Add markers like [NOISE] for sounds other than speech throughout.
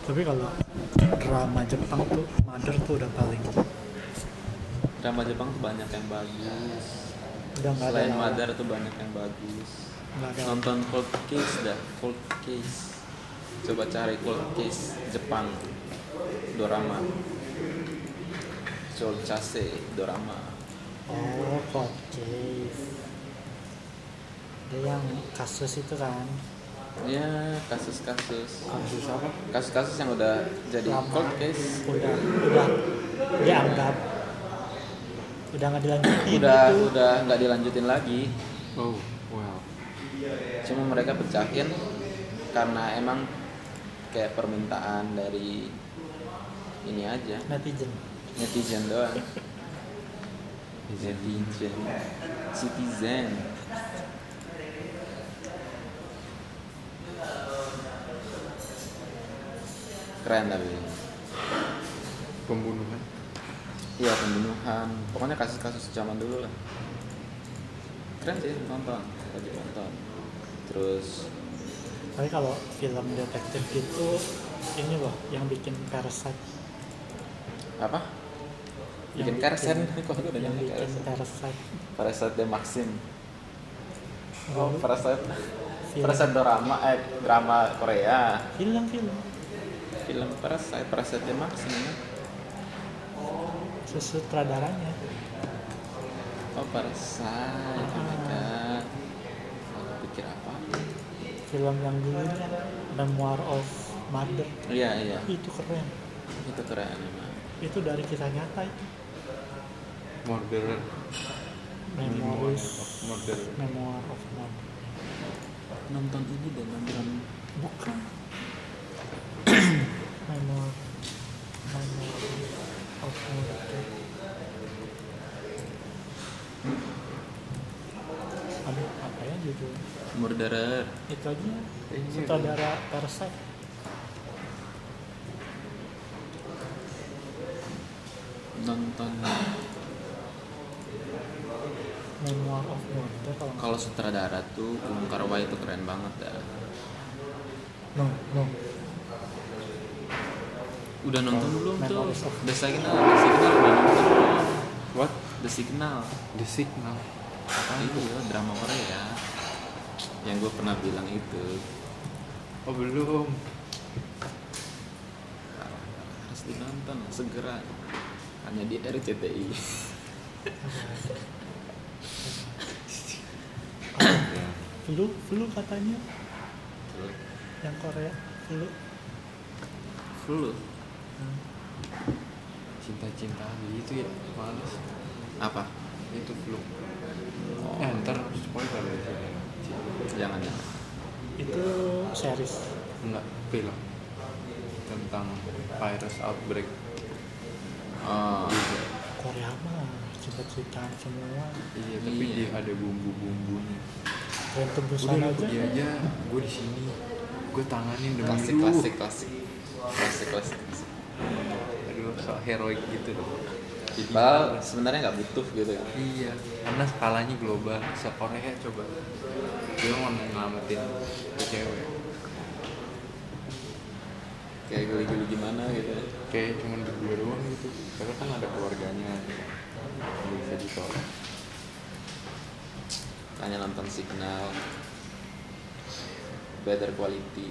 Tapi kalau drama Jepang tuh Mother tuh udah paling drama Jepang tuh banyak yang bagus. Udah ada selain lawan. Mother tuh banyak yang bagus. Ada. Nonton Cold Case dah Cold Case. Coba cari Cold Case Jepang dorama. Cold Chase dorama. Oh, cold case. Dia yang kasus itu kan. ya kasus-kasus Kasus apa? kasus-kasus yang udah jadi Lama. cold case Udah, udah dianggap udah nggak dilanjutin udah gitu. udah nggak dilanjutin lagi Oh, wow. cuma mereka pecahin karena emang kayak permintaan dari ini aja netizen. netizen doang netizen citizen keren tapi. Pembunuhan. iya pembunuhan. Pokoknya kasus-kasus zaman dulu lah. Keren sih nonton. Wajib nonton. Terus Tapi kalau film detektif gitu ini loh yang bikin Parasite. apa? Bikin karsen kok aku udah yang bikin [LAUGHS] Parasite. Parasite. De Maxim. Oh Parasite. Film, Parasite drama eh drama Korea. Film film film Parasite Parasite de Maxim ya. sutradaranya. oh Parasite my god aku pikir apa Film yang dulunya Memoir of Mother iya iya itu keren. itu keren emang Itu dari kisah nyata itu. Murderer. Memories Murder. Memoir of Mother. nonton ini dan nonton Bukan. Memoir Memoir of Mother. Aduh, apa ya judul? Murderer Itu aja. Ini Sutradara Parasite. nonton Memoir of Mother kalau kalau sutradara tuh Bung Karwa itu keren banget ya No, no. Udah nonton belum tuh The Signal The Signal udah nonton belum? What? The Signal. The Signal. apa itu ya? Drama Korea yang gue pernah bilang itu. Oh belum. harus dinonton segera. Hanya di RCTI Ya. [LAUGHS] Flu, flu katanya. Yang Korea flu. Flu Hmm. Cinta-cinta gitu ya. Males. apa Itu flu. oh, Eh, ntar spoiler ya. jangan ya Itu series. Enggak, film. Tentang virus outbreak. oh Korea mah cerita-cerita semua. Iya, tapi Iya. dia ada bumbu-bumbunya. Udah lu aja. pergi aja, gue di sini. Gue tanganin demi klasik lu. klasik klasik klasik klasik klasik. Aduh, so heroik gitu. Jadi Padahal sebenarnya nggak butuh gitu ya Iya, karena skalanya global. Se Korea coba. Dia mau ngelamatin tuh cewek. kayak geli-geli gimana gitu ya Kayak cuman berdua doang gitu. Karena kan ada keluarganya. Nggak bisa ditolak. hanya nonton signal better quality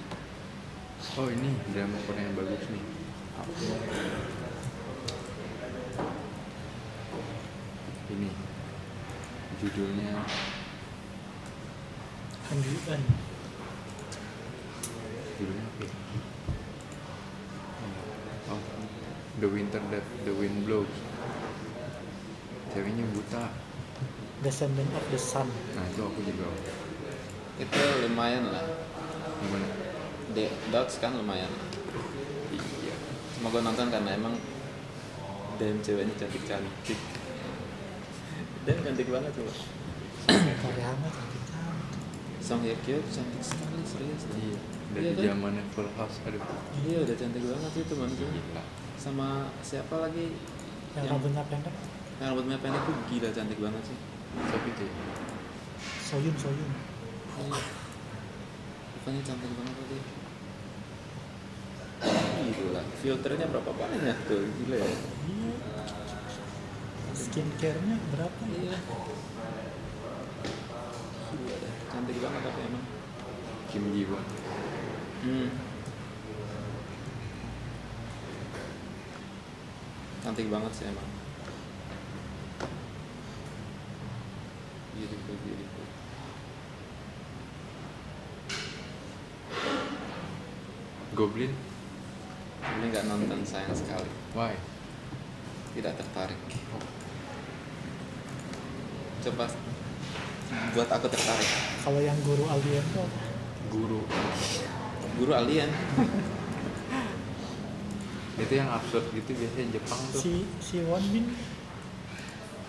Oh ini drama Korea yang bagus nih. Ini judulnya Handyuan. judulnya apa ya? Oh, The Winter That The Wind Blows. Ceweknya buta. Descendant of the Sun. Nah itu aku juga. itu lumayan lah Gimana? The Dots kan lumayan Iya. Cuma gue nonton karena emang dan ceweknya cantik cantik dan cantik banget coba Korea mah cantik cantik. Song Hye Kyo cantik sekali serius Iya. Dari Iya kan? zamannya Full House aduh. iya udah cantik banget itu manusia Gila. sama siapa lagi Yang Yang- rambutnya pendek. yang rambutnya pendek tuh gila cantik banget sih Siapa itu ya? Soyun Soyun. Iya. pokoknya cantik banget tadi gila. Filternya berapa banyak tuh? Gila ya. Skincare-nya berapa? Ya? iya. Gila cantik banget tapi emang. Kim Ji Won hmm. cantik banget sih emang. Beautiful beautiful. Goblin ini nggak nonton sayang sekali. Why? Tidak tertarik. Coba buat aku tertarik. Kalau yang guru alien tuh apa? guru. Guru alien [LAUGHS] itu yang absurd gitu biasanya Jepang tuh. Si si Won Bin?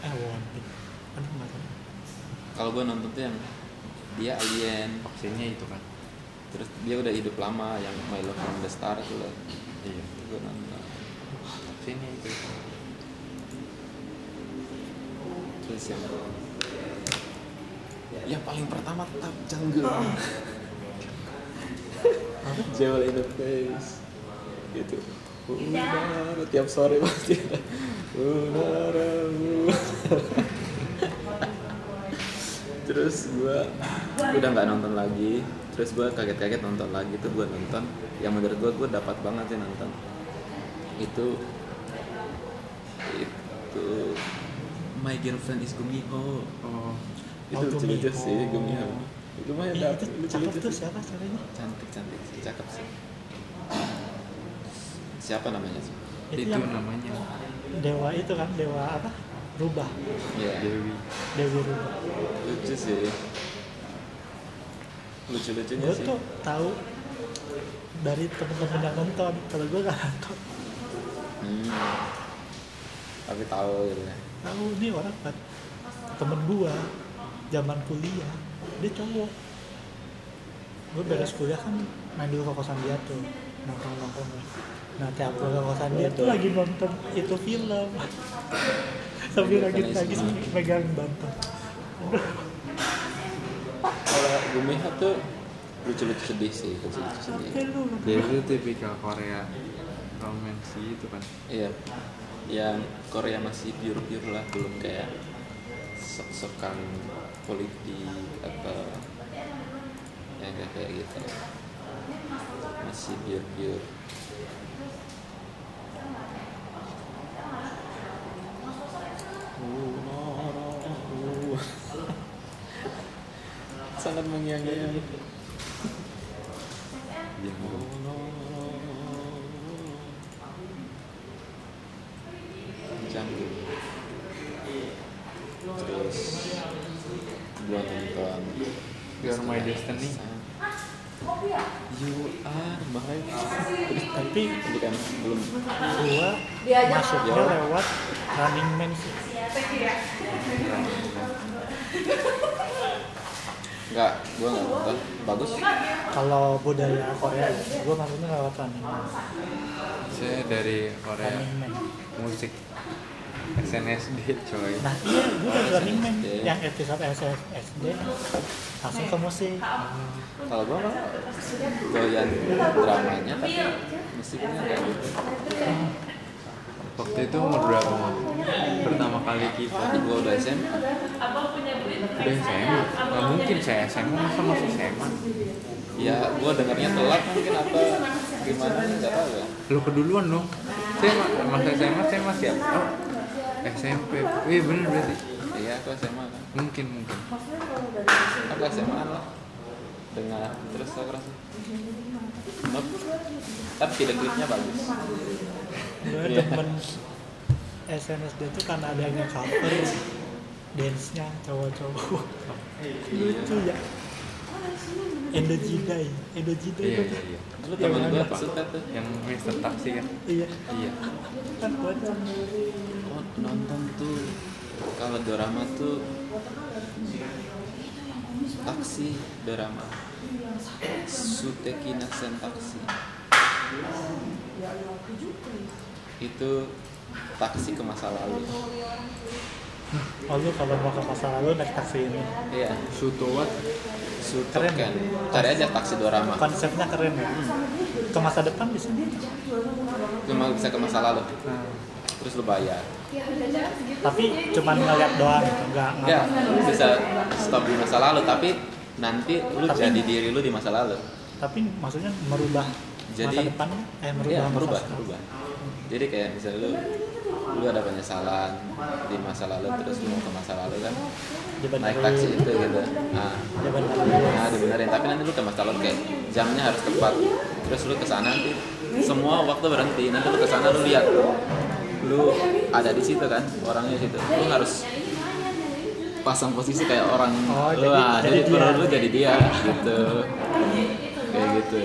Eh Won Bin. Aduh nggak tahu. Kalau gue nonton tuh yang dia alien. Vaksinnya itu kan? Terus dia udah hidup lama yang My Love from the Star tuh lah iya. Gue nonton vaksinnya itu terus yang yang paling pertama tetap jungle. [LAUGHS] Jewel in the face. Gitu. Udara tiap sore pasti. Udara udara. [LAUGHS] terus gua udah nggak nonton lagi terus gua kaget-kaget nonton lagi tuh gua nonton. Yang menurut gua gua dapat banget sih nonton. Itu itu My Girlfriend is Gumiho oh. Itu Oh, lucu-lucu Gumiho. sih Gumiho lumayan Ih, dapet itu cakep lucu-lucu tuh siapa caranya? Cantik cantik sih cakep sih. Siapa namanya sih? Itu itu, namanya. Dewa itu kan dewa apa? Rubah. Ya Dewi. Dewi rubah. Lucu sih lucu lucunya gue tuh tahu dari temen-temen yang nonton. Kalau gue gak nonton. Hmm. tapi tahu gitu ya. Tahu ini orang kan temen gue zaman kuliah dia cowok. Gue beres kuliah kan main dulu ke kosan dia tuh nongkrong nongkrong nah tiap pulang ke kosan dia tuh lagi nonton itu film. [LAUGHS] Sambil lagi lagi megang bantal kalau Gumiho tuh lucu lucu sedih sih lucu lucu sedih. Dewi itu tipikal Korea romance itu kan iya yang Korea masih pure lah belum kayak sok-sokan politik atau yang kayak gitu. Masih pure sangat mengiang-ngiang Iya, cantik. Terus gua nonton You Are My Destiny. you are my tapi Ini kan belum. Gua masuknya Ya. lewat Running Man. sih nggak gua nggak nonton. Bagus. Kalau budaya Korea gua masuknya lewat Man saya dari Korea. Man musik. SNSD coy. Nah iya gua dari Running Man SNSD. yang episode SFSD langsung ke musik. Kalau gua mah doyan dramanya tapi musiknya kayak gitu waktu itu umur berapa mah pertama kali K-pop gua udah SMA udah SMA nggak mungkin saya SMA masa masuk SMA ya gua dengarnya telat mungkin apa gimana nggak tahu ya. Lu keduluan dong. Saya ma- masa SMA saya masih apa? Oh, SMP iya bener berarti. Iya aku SMA kan mungkin mungkin. Aku SMA lah. Dengar terus aku rasa tapi klipnya bagus gua Iya. demen SNSD tuh karena ada yang cover dance-nya cowok-cowok. Lucu ya. Endo Jidai Endo Jidai iya itu iya. Iya dulu Yang temen gua mana? suka tuh. Yang Mister Taksi kan? Iya. Iya. Kan bocah oh, nonton tuh kalau drama tuh taksi drama Suteki Nasen Taksi itu taksi ke masa lalu. Oh lu kalau mau ke masa lalu naik taksi ini. Iya. Suto what? Sutoken Keren. cari aja taksi dorama. Konsepnya keren ya? Ke masa depan bisa cuma bisa ke masa lalu. Nah, terus lu bayar. Tapi cuman ngeliat doang gitu nggak Enggak, nggak lu bisa stop di masa lalu tapi nanti lu Tapi- jadi diri lu di masa lalu. Tapi maksudnya merubah Jadi- masa depan eh merubah Iya, masa merubah, sekarang. merubah. Jadi kayak misalnya lu lu ada penyesalan di masa lalu terus lu mau ke masa lalu kan naik taksi itu gitu. Nah, nah dibenerin. Tapi nanti lu ke masa lalu kayak jamnya harus tepat. Terus lu ke sana nanti semua waktu berhenti nanti lu ke sana lu lihat. Lu ada di situ kan orangnya situ. Lu harus pasang posisi kayak orang Oh, lu jadi- ah, jadi jadi, dia. perut lu jadi dia gitu. Kayak gitu.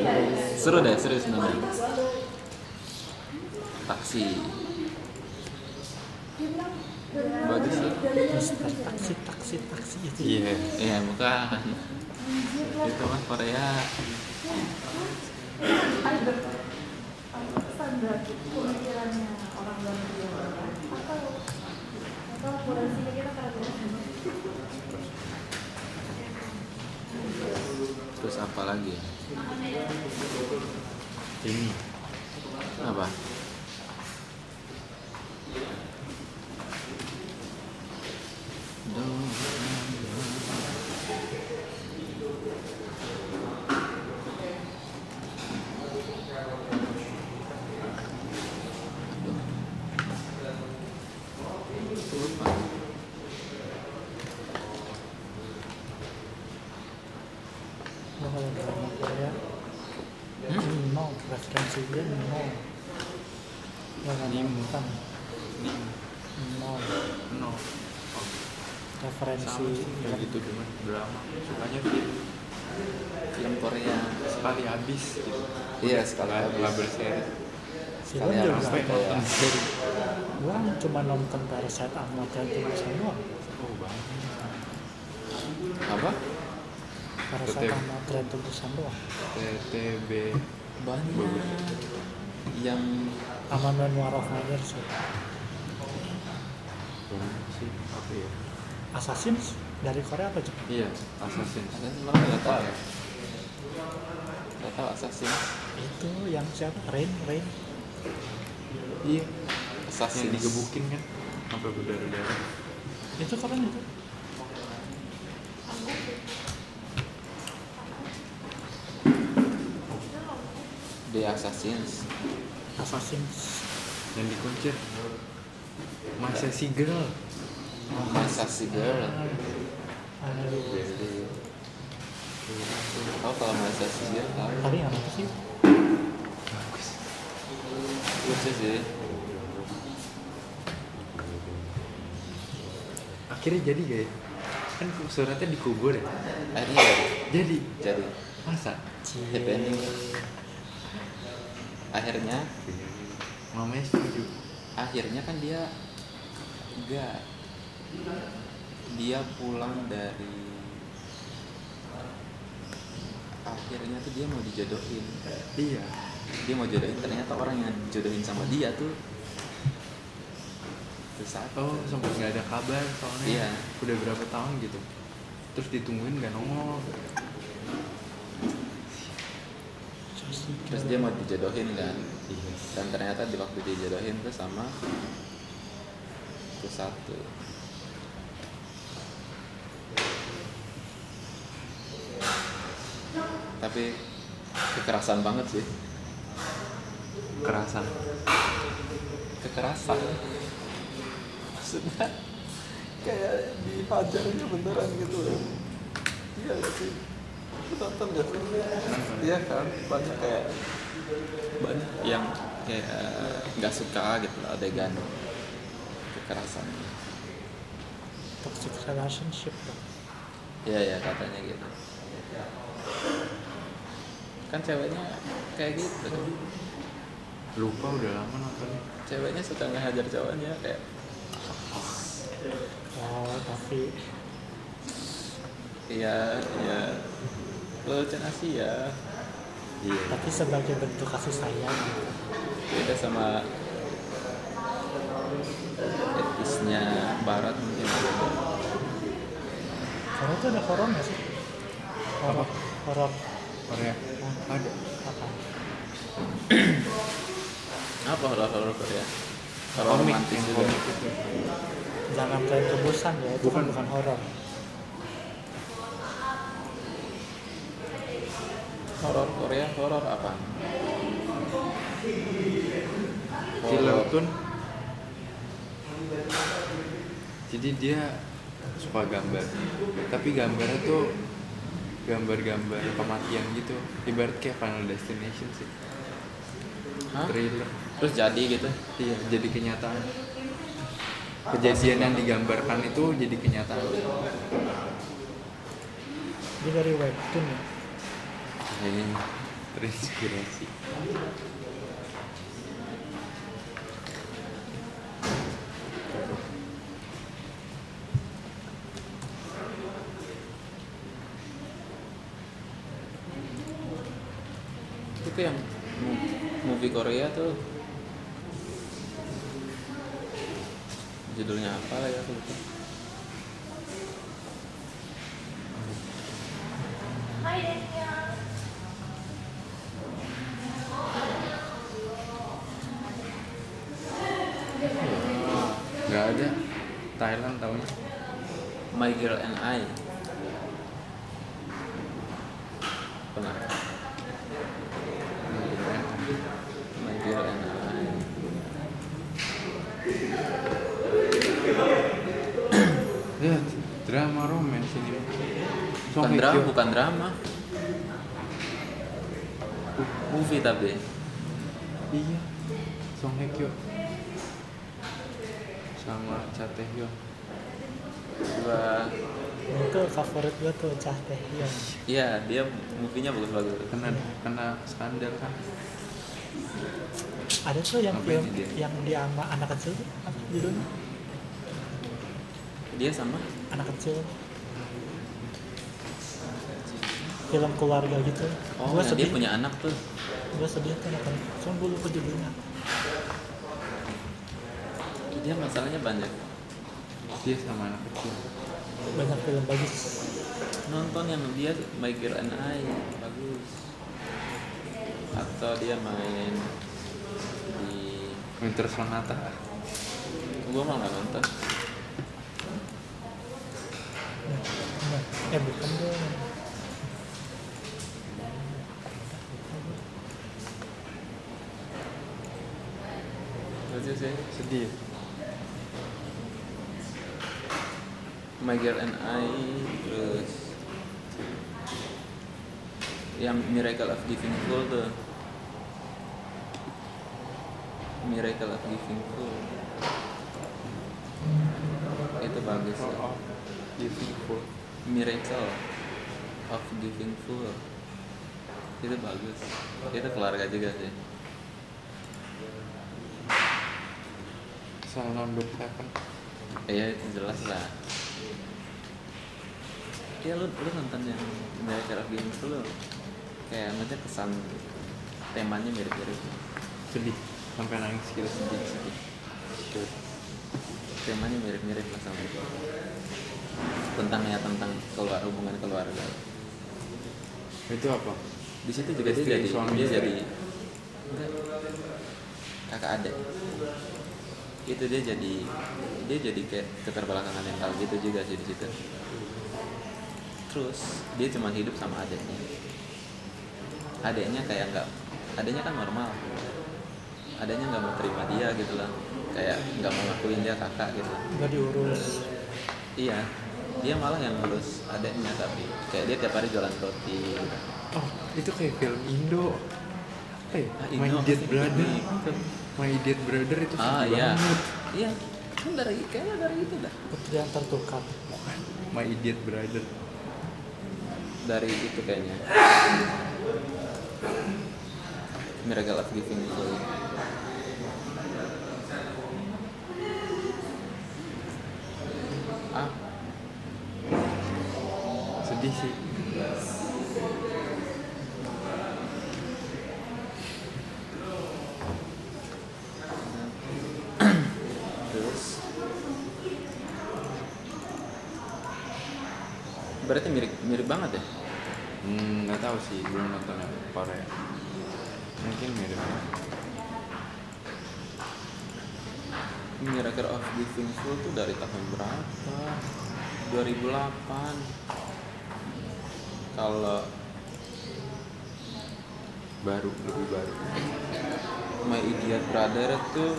Seru deh serius nonton taksi bagus sih Mister taksi taksi taksi itu Iya. iya bukan itu mah Korea terus apa lagi ya? Ini. apa Lupa. Lo kalau drama Korea no referensi dia no lo nggak Nemo. nonton no No. Sih kayak gitu cuma drama. Sukanya film film Korea sekali habis gitu. iya sekali Nggak nggak habis berseri. film Sekali juga habis Sampai nonton seri. gua cuma nonton Parasite sama to Busan doang Oh banget. apa Parasite sama to Busan doang TTB. banyak yang sama Memoir of Murder sih Banyak sih. Apa ya? Assassins dari Korea apa Jepang? Iya, Assassin. Assassin malah nggak tahu ya nggak tahu Assassin itu yang siapa Rain Rain Iya. Assassin Yang digebukin kan sampai berdarah-darah. itu kapan itu The Assassins Assassins Yang dikuncir. Masa si girl. Masa si girl tahu kalau masa si girl tahu. Tadi yang apa sih? Lucu sih. Akhirnya jadi gak ya? Kan suratnya dikubur ya? akhirnya jadi Jadi. jadi. Masa? happy ending. Akhirnya? Mamanya setuju. akhirnya kan dia enggak dia pulang dari akhirnya tuh dia mau dijodohin Iya. dia mau jodohin ternyata orang yang dijodohin sama dia tuh terus apa Oh, sempat nggak ada kabar soalnya. Iya. Udah berapa tahun gitu. Terus ditungguin nggak nongol. terus dia mau dijodohin kan Iya. dan ternyata di waktu dijodohin tuh sama tuh satu tapi kekerasan banget sih. Kerasan. kekerasan. Maksudnya kayak dihajarnya beneran gitu loh iya gak sih? Lu nonton gak sih? Iya kan? Banyak kayak banyak yang kayak nggak suka gitu loh adegan kekerasan. Toxic relationship. Iya ya katanya gitu kan ceweknya kayak gitu. Lupa udah lama nontonnya. ceweknya suka ngehajar cowoknya kayak oh tapi iya iya. Lo Asia? Iya. tapi sebagai bentuk kasih sayang. Beda sama etisnya barat mungkin. Korea tuh ada horor nggak sih. Horor horor Korea. Ada [CLEARS THROAT] apa apa horor horor Korea? Horor komik romantis juga. komik itu. Jangan tren kebusan ya itu kan Bukan. bukan horor. Horor Korea horor apa? Killer Tun. Jadi dia suka gambar. Tapi gambarnya tuh gambar-gambar kematian gitu. Ibarat kayak Final Destination sih. Hah? thriller terus jadi gitu? Iya jadi kenyataan. Kejadian yang digambarkan itu jadi kenyataan. Dia dari webtoon ya? Kayaknya terinspirasi itu yang mu- movie Korea tuh judulnya apa lah ya aku lupa nggak ada Thailand tahunnya My Girl and I pernah My Girl and I ya drama romance ini Song bukan Hye drama Kyo. bukan drama. Movie tapi. Iya. Song Hye Kyo. Sama Cha Tae Hyun. Gua itu favorit gue tuh Cah Teh Hyun. Iya dia movie-nya bagus-bagus. Kena kena skandal kan. Ada tuh yang film dia? yang dia sama anak kecil tuh apa judulnya? Dia sama? Anak kecil film keluarga gitu. Oh gue yang sedih. dia punya anak tuh. Gue sedih tuh nonton. Cuma gue lupa judulnya. Dia masalahnya banyak. Dia sama anak kecil. Banyak film bagus. Nonton yang dia My Girl and I bagus. Atau dia main di Winter Sonata. Gua malah nonton. Nah, eh bukan dong lucu ya? My Girl and I terus yang Miracle of Giving Full tuh Miracle of Giving Full itu bagus ya. oh, oh. Giving Full Miracle of Giving Full itu bagus itu keluarga juga sih Salah number seven iya itu jelas lah. Ya lu lu nonton yang Miracle of Giving Full lu kayak maksudnya kesan temanya mirip-mirip. Sedih. Sampai nangis gitu. Sedih sedih. Sure. temanya mirip-mirip lah sama itu. Tentang ya tentang keluar hubungan keluarga. Itu apa? Di situ juga dia jadi suami, dia jadi enggak kakak adik itu dia jadi dia jadi kayak keterbelakangan mental gitu juga sih di situ. Terus dia cuma hidup sama adiknya adiknya kayak nggak adiknya kan normal. Adiknya nggak mau terima dia gitu lah. Kayak nggak mau ngakuin dia kakak gitu. Nggak diurus. Iya. Dia malah yang ngurus adiknya tapi kayak dia tiap hari jualan roti. Oh itu kayak film Indo apa ya? Ah, My pasti Brother. My Idiot Brother itu ah iya. banget. Iya. Kan dari kayaknya dari itu dah. Putri yang tertukar. Bukan. My Idiot Brother. Dari itu kayaknya. Miracle of Giving Full ah sedih sih terus berarti mirip mirip banget ya Hmm, nggak tahu sih, belum nonton yang Korea. Mungkin mirip. Miracle of Giving Full tuh dari tahun berapa 2008 kalau Baru, lebih baru. My Idiot Brother itu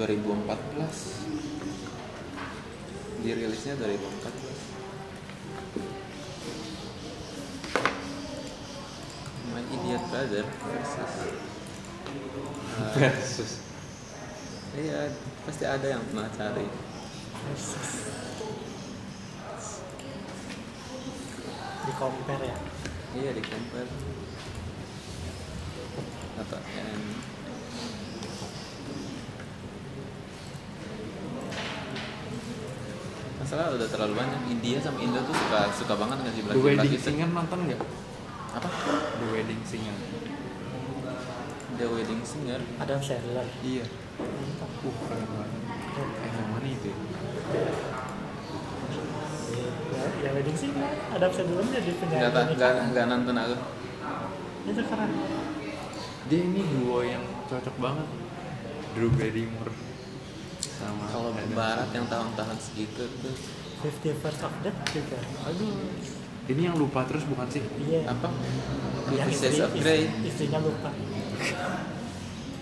2014 dirilisnya 2014 My Idiot Brother versus uh, Versus. Pasti ada yang pernah cari. Di compare ya? Iya di compare. Atau and masalah udah terlalu banyak. India sama Indo tuh suka suka banget ngasih The belakang Wedding itu Singer nonton nggak? apa? The Wedding Singer. The Wedding Singer. Adam Sandler. Iya. Uh, keren banget. Eh, yang mana itu? ya? ya, wedding sih Adam Sandler jadi penyanyi nggak tak nggak nggak nonton aku itu keren Dia ini duo yang cocok banget. Drew Barrymore sama kalau Adam barat yang tahun-tahun segitu tuh Fifty First of Death juga aduh Ini yang lupa terus bukan sih? iya apa yang Fifty Shades istri, of Grey istri- istrinya lupa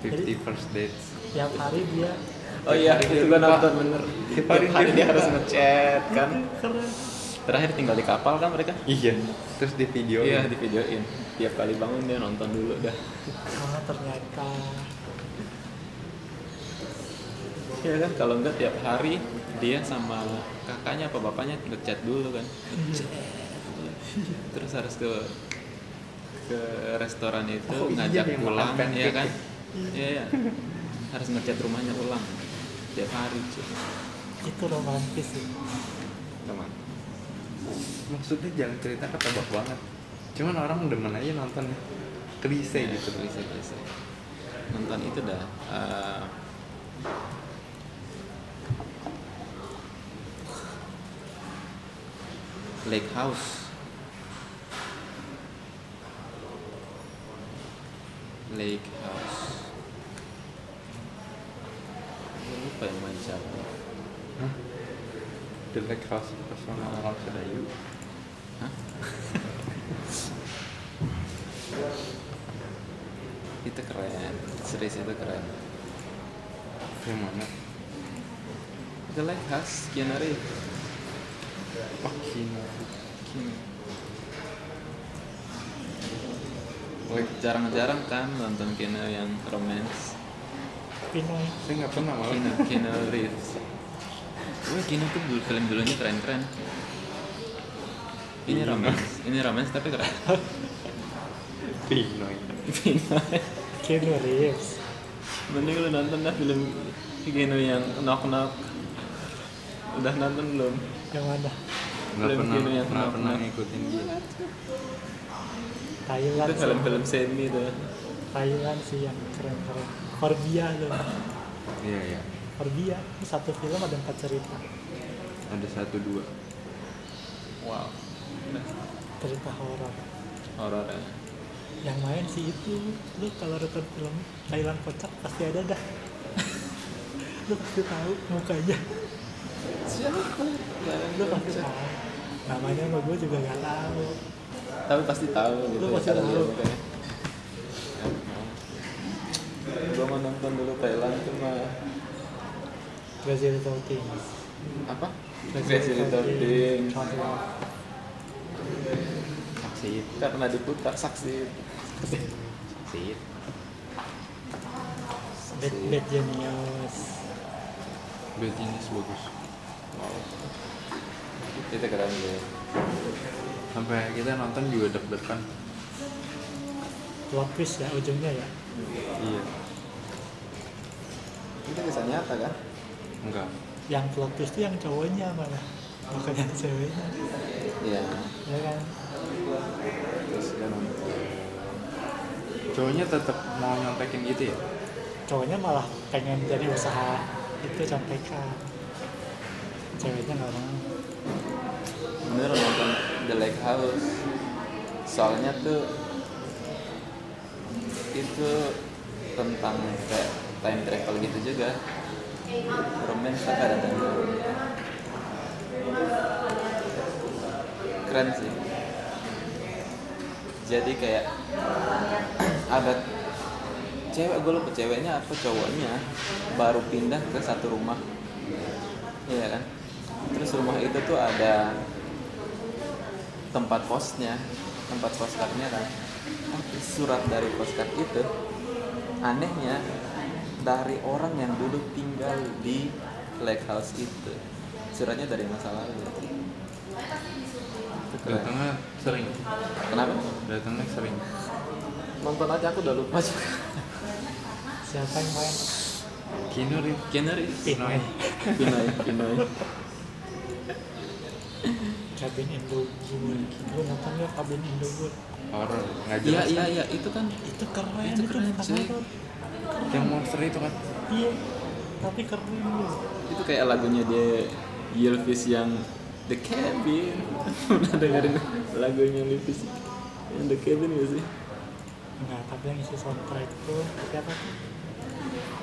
50 First Dates. tiap hari dia oh iya itu lupa. nonton bener tiap Hari hari dia harus ngechat kan keren terakhir tinggal di kapal kan mereka Iya. Terus di video. iya di videoin tiap kali bangun dia nonton dulu dah oh ternyata Iya kan kalau enggak tiap hari dia sama kakaknya apa bapaknya ngechat dulu kan terus harus ke ke restoran itu Oh iya, ngajak makan pulang ya kan ya. Iya iya. Harus ngechat rumahnya ulang. Tiap hari cuy itu romantis sih. Teman. Maksudnya jalan cerita ketebak banget. Cuman orang demen aja nonton klise Iya, gitu. klise klise. Nonton itu dah eh, Lake House. Lake House Lupa yang main siapa Hah? The Lake House pesona alam sedayu. Hah? [LAUGHS] itu keren series itu keren Yang mana? The Lake House Keanu Reeves Wah, Kino. Keanu. jarang-jarang kan nonton Keanu yang romance Pinoy Saya nggak pernah malah. Keanu, Keanu Reeves. Wah Keanu tuh dulu film dulunya keren-keren. Ini romance, ini romance tapi keren. Pinoy. Keanu Reeves. Mending lu nonton dah film Keanu yang Knock Knock Udah nonton belum? yang mana? Nggak Film pernah, Kino yang nggak kenapa? pernah ngikutin dia. Thailand Itu film-film semi tuh. Thailand sih yang keren-keren Korbia loh Iya ya. Korbia satu film ada empat cerita Ada satu dua. Wow cerita horor Horor ya yang main sih itu lu kalau nonton film Thailand kocak pasti ada dah [LAUGHS] lu pasti tahu mukanya Siapa? lu pasti tahu namanya sama gue juga gak tahu Tapi pasti tahu gitu Lu ya, pasti tahu. mukanya. Gue mau nonton dulu Thailand cuma Crazy Little Things apa? Crazy Little Things Count Love. Saksi. karena diputar saksi. Saksi. Bad, Bad Genius Bad Genius bagus. Wow. Itu keren ya. Sampai kita nonton juga deg-degan. plot twist ya ujungnya ya Iya. Itu bisa nyata kan? Enggak. yang plot twist tuh yang cowoknya malah bukan yang ceweknya Iya. ya kan Terus nonton. Cowoknya tetap mau nyontekin gitu ya? cowoknya malah pengen jadi usaha itu contekan ceweknya nggak mau bener nonton The Lake House soalnya tuh itu tentang kayak time travel gitu juga. Romance time travel. keren sih. Jadi kayak ada cewek gue lupa ceweknya apa cowoknya baru pindah ke satu rumah. Iya kan? Terus rumah itu tuh ada tempat posnya tempat postcardnya kan. Surat dari postcard itu anehnya dari orang yang dulu tinggal di lake house itu. Suratnya dari masa lalu. Itu keren. Datangnya sering. Kenapa? Datangnya sering. Nonton aja aku udah lupa juga. Siapa yang main? Keanu Reeves. Pinoy Pinoy Pinoy Cabin in the Wood lu nonton nggak Cabin in the Wood horror. Nggak iya jelas iya iya. Itu kan itu keren Itu keren, bukan cuy. horor. Yang monster itu kan? Iya tapi keren lu itu kayak lagunya dia Yelvis yang The Cabin. [LAUGHS] Pernah dengerin lagunya Yelvis? Yang The Cabin gak sih? Enggak, tapi yang isi soundtrack itu siapa tuh?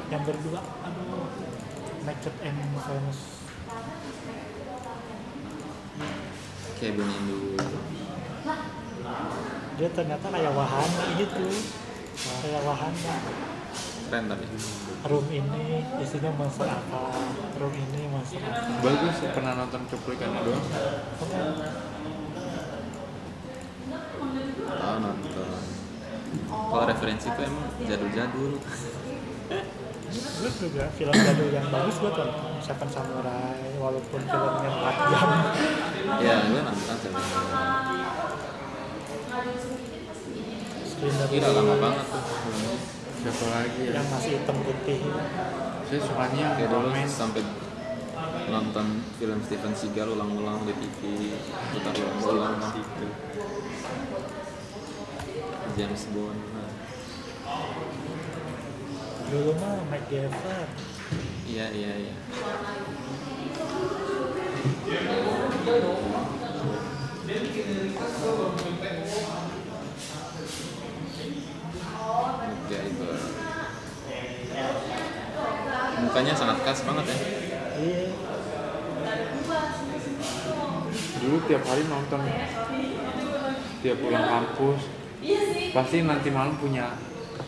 Yang berdua, aduh, Naked and Famous. Cabin in the Wood Dia ternyata kayak wahana gitu, kayak wahana. Keren tapi. Room ini isinya monster apa, room ini monster apa. bagus pernah nonton cuplikannya doang. Oh nonton. Kalau referensi itu emang jadul-jadul. Gue juga film jadul yang bagus gue tonton. Seven Samurai, walaupun filmnya 4 jam. ya gue nonton sebenarnya Slender gila lama banget tuh siapa lagi ya Yang masih hitam putih. saya sukanya yang kayak dulu romance sampai nonton film Steven Seagal ulang-ulang di TV putar ulang-ulang gitu James Bond nah. Dulu mah MacGyver. iya iya iya MacGyver mukanya sangat khas banget ya. Iya. dulu tiap hari nonton. Tiap pulang kampus. Pasti nanti malam punya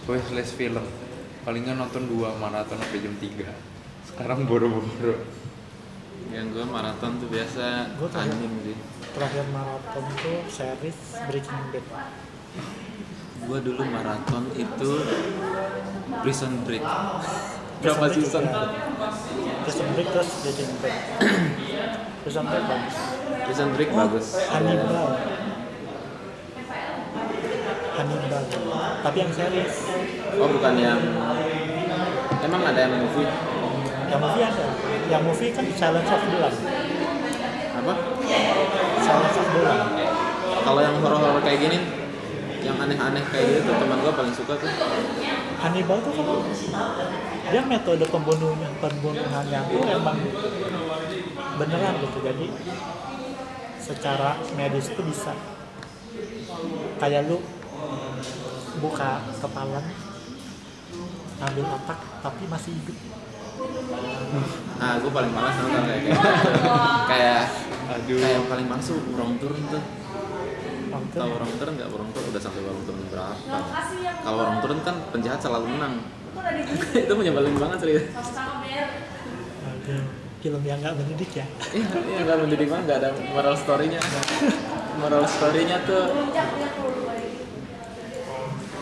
wishlist film. Paling nggak nonton dua maraton sampai jam 3 sekarang boro-boro. Yang gue maraton tuh biasa terakhir- anime sih. Terakhir maraton tuh series Breaking Bad. gue dulu maraton itu Prison Break berapa Prison Break season. Prison Break terus Breaking Bad. Prison Break bagus. Prison Break Oh, bagus Hannibal. Hannibal. Tapi yang series. oh bukan yang emang ada yang movie Yang movie ada. Yang movie kan Silence of the Lambs. apa Silence of the Lambs. kalau yang horor-horor kayak gini yang aneh-aneh kayak gitu tuh teman gue paling suka tuh. Hannibal tuh kan dia metode pembunuhnya pembunuhannya tuh emang beneran gitu. Jadi secara medis tuh bisa. Kayak lu buka kepala ambil otak tapi masih hidup. Nah gue paling malas nonton kayak kayak [LAUGHS] kayak aduh. kayak yang paling masuk wrong turn tuh. Tahu wrong turn nggak? Wrong turn udah sampai wrong turn berapa? Kalau wrong turn kan penjahat selalu menang. Itu [LAUGHS] menyebelin banget serius Aduh, film yang nggak mendidik ya? [LAUGHS] Iya, iya nggak mendidik banget, nggak ada moral story-nya. Moral story-nya tuh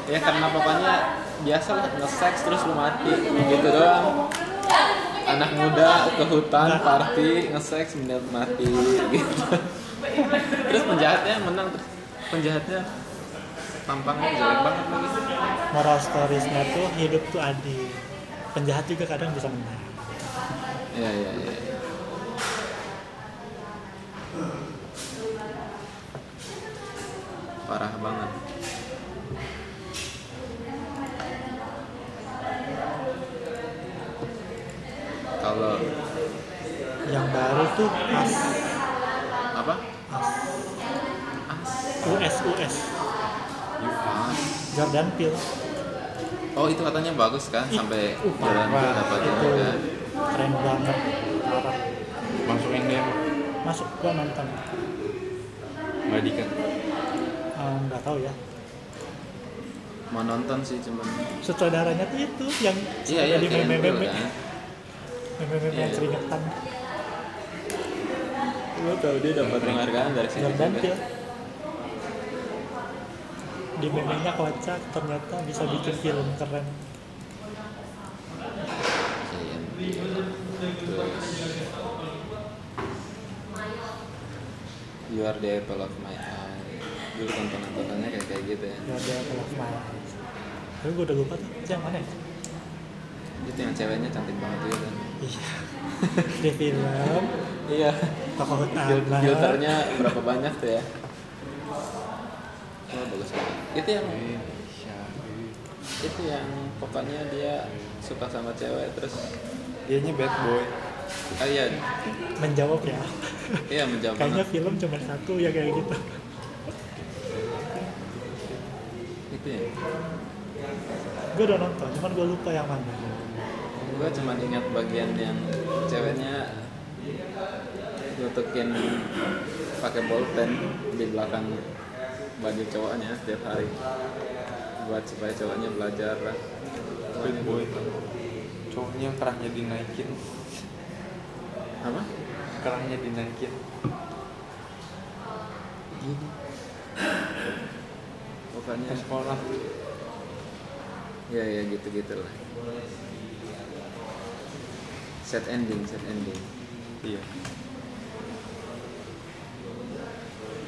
ya karena pokoknya biasa lah nge-sex terus lu mati gitu doang. Anak muda ke hutan party nge-sex mati gitu. [LAUGHS] Terus penjahatnya menang terus penjahatnya tampangnya jelek banget lagi. moral storiesnya tuh hidup tuh adil. Penjahat juga kadang bisa menang. Iya iya iya. Parah banget. Kalau yang baru tuh as apa as US US Jordan Peele. Oh itu katanya bagus kan sampai uh, Jordan Peele dapat itu kan keren banget parah. Masuk India masuk gua nonton. Nggak dikat Eh, nggak tahu ya. Mau nonton sih cuman. Sutradaranya tuh itu yang iya iya di meme meme kan. Meme yang Iya. keringetan Gue tau dia dapat penghargaan dari situ Jordan juga. Peele di memenya kocak ternyata bisa bikin film keren Iya. You are the apple of my eye. Dulu tontonan-tontonannya kayak kayak gitu ya. Jordan Peele of My Eyes tapi gue udah lupa tuh itu yang mana ya Itu yang ceweknya cantik banget juga kan. iya [LAUGHS] di film Iya. tokoh utama Filternya berapa banyak tuh ya? Oh bagus banget. Itu yang itu yang pokoknya dia suka sama cewek terus dianya bad boy. Ah iya. Menjawab ya. Iya menjawab. Kayaknya banget. film cuma satu ya kayak gitu. Itu ya? Gue udah nonton cuman gue lupa yang mana. Gue cuma ingat bagian yang ceweknya nutukin pakai bolpen di belakang baju cowoknya setiap hari. Buat supaya cowoknya belajar bad boy. Cowoknya kerahnya dinaikin. Apa? Kerahnya dinaikin. Gini. Pokoknya sekolah. Ya ya gitu gitu lah set ending set ending. Iya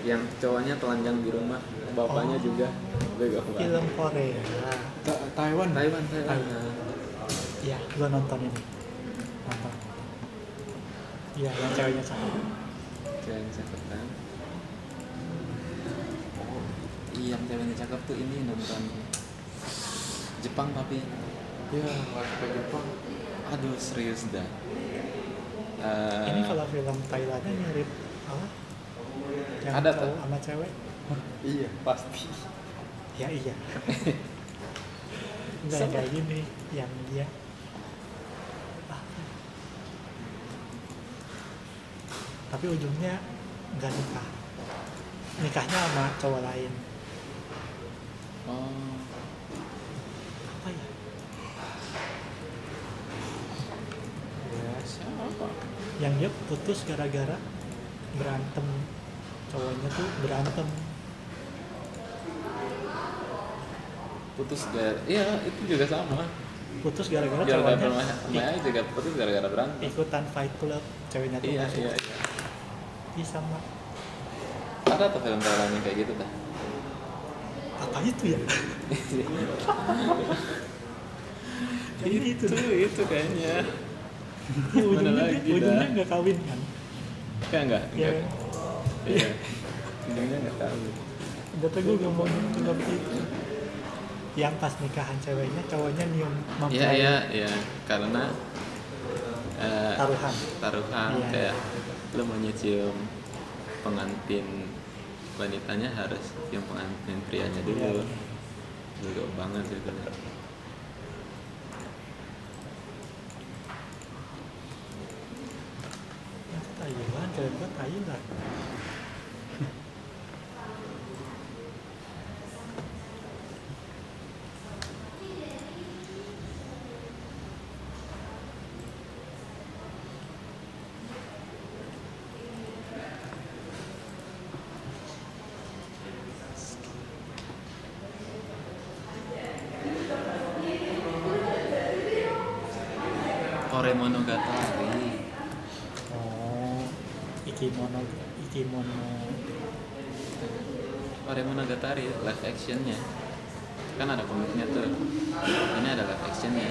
yang cowoknya telanjang di rumah bapaknya Oh. juga. Bego banget film Korea. Ta- Taiwan? Taiwan Taiwan. Taiwan. ya gue nonton ini. Nonton. Iya yang ceweknya cakep ceweknya cakep kan oh iya yang ceweknya cakep tuh ini nonton. Jepang tapi. Ya nggak suka Jepang. Aduh serius dah. Eh, ini kalau film Thailandnya mirip apa yang Ada tuh. sama cewek? Iya pasti. Ya iya. Sama. kayak gini yang dia. Ah. tapi ujungnya nggak nikah. Nikahnya sama cowok lain. Oh. Apa ya? Ya siapa? Yang dia putus gara-gara berantem cowoknya tuh berantem. Putus gara iya itu juga sama. Putus gara-gara gara-gara cowoknya. rumah rumahnya juga putus gara-gara berantem. Ikutan fight club ceweknya tuh iya iya iya. Ih, sama. Ada tuh film Thailand yang kayak gitu dah apa itu ya? [LAUGHS] Ini itu itu itu kayaknya. Ya, ujungnya, lagi ujungnya nggak kawin kan? Kayak enggak ya enggak iya. Ujungnya nggak tahu. Tuh gue ngomongin juga begitu yang pas nikahan ceweknya cowoknya nyium iya mempelai iya iya. Karena eh, taruhan. taruhan Iya. kayak lu mau nyicium pengantin wanitanya harus yang pengantin prianya dulu. Iya. Bego banget sih itu Thailand cewek gue Thailand Koremonogatari oh ikimono ikimono Koremonogatari live actionnya. Kan ada komiknya tuh. Ini ada live actionnya.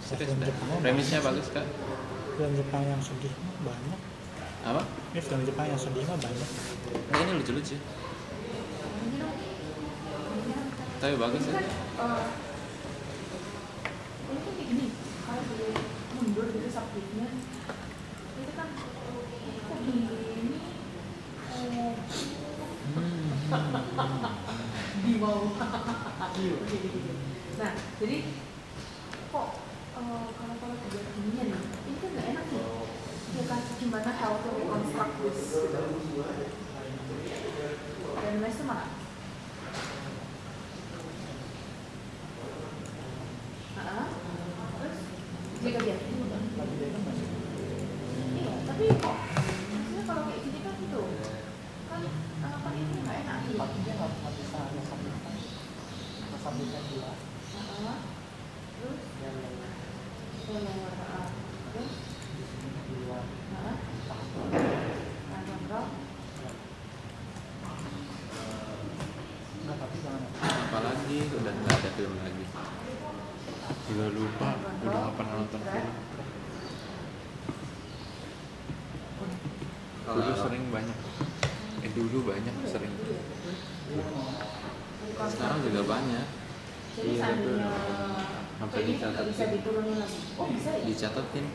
Serius dah premisnya bagus. kak? Film Jepang yang sedih banyak. Apa? Ini film Jepang yang sedih banyak. Nah, ini lucu-lucu tapi bagus ya kok eh, kalau kalau kegiatan ginian nih ini kan nggak enak nih ya kan gimana how to reconstruct this gitu dan mes itu mana Ah, terus jika dia lagi dia kan masih iya tapi kok maksudnya kalau kayak gini kan gitu kan eh, kan ini nggak enak nih tapi dia nggak nggak bisa ngesambilkan ngesambilkan dua Ah, terus ya ya ya ya ya ah. terus dua ah, nah contoh nggak tapi jangan apalagi udah nggak ada film lagi Udah lupa, udah nggak pernah nonton film. Dulu kalau sering banyak. Eh dulu banyak sering. sekarang juga banyak jadi Iya, seandainya Sampai kayak gini nggak bisa diturunin lagi oh bisa ya dicatatin